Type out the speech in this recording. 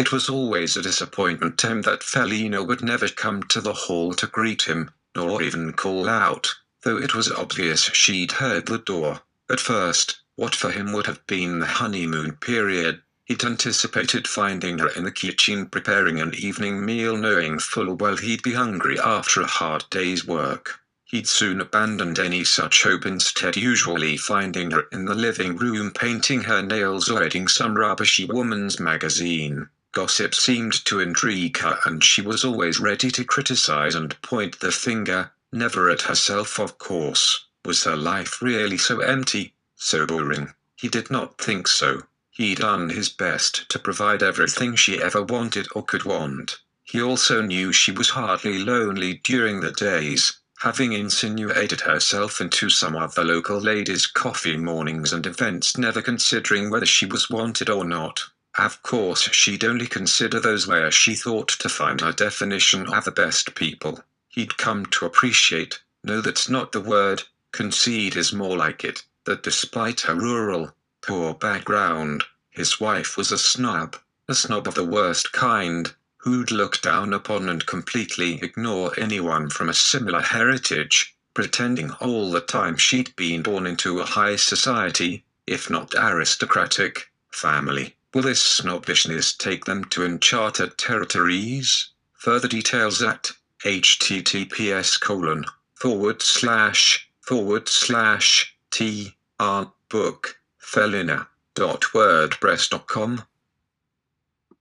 It was always a disappointment to him that Felina would never come to the hall to greet him, nor even call out, though it was obvious she'd heard the door. At first, what for him would have been the honeymoon period, he'd anticipated finding her in the kitchen preparing an evening meal knowing full well he'd be hungry after a hard day's work. He'd soon abandoned any such hope instead usually finding her in the living room painting her nails or reading some rubbishy woman's magazine. Gossip seemed to intrigue her and she was always ready to criticize and point the finger, never at herself of course. Was her life really so empty, so boring? He did not think so. He'd done his best to provide everything she ever wanted or could want. He also knew she was hardly lonely during the days, having insinuated herself into some of the local ladies' coffee mornings and events, never considering whether she was wanted or not. Of course, she'd only consider those where she thought to find her definition of the best people. He'd come to appreciate, no, that's not the word, concede is more like it, that despite her rural, poor background, his wife was a snob, a snob of the worst kind, who'd look down upon and completely ignore anyone from a similar heritage, pretending all the time she'd been born into a high society, if not aristocratic, family. Will this snobbishness take them to uncharted territories? Further details at https colon forward slash forward slash t r book felina dot wordpress.com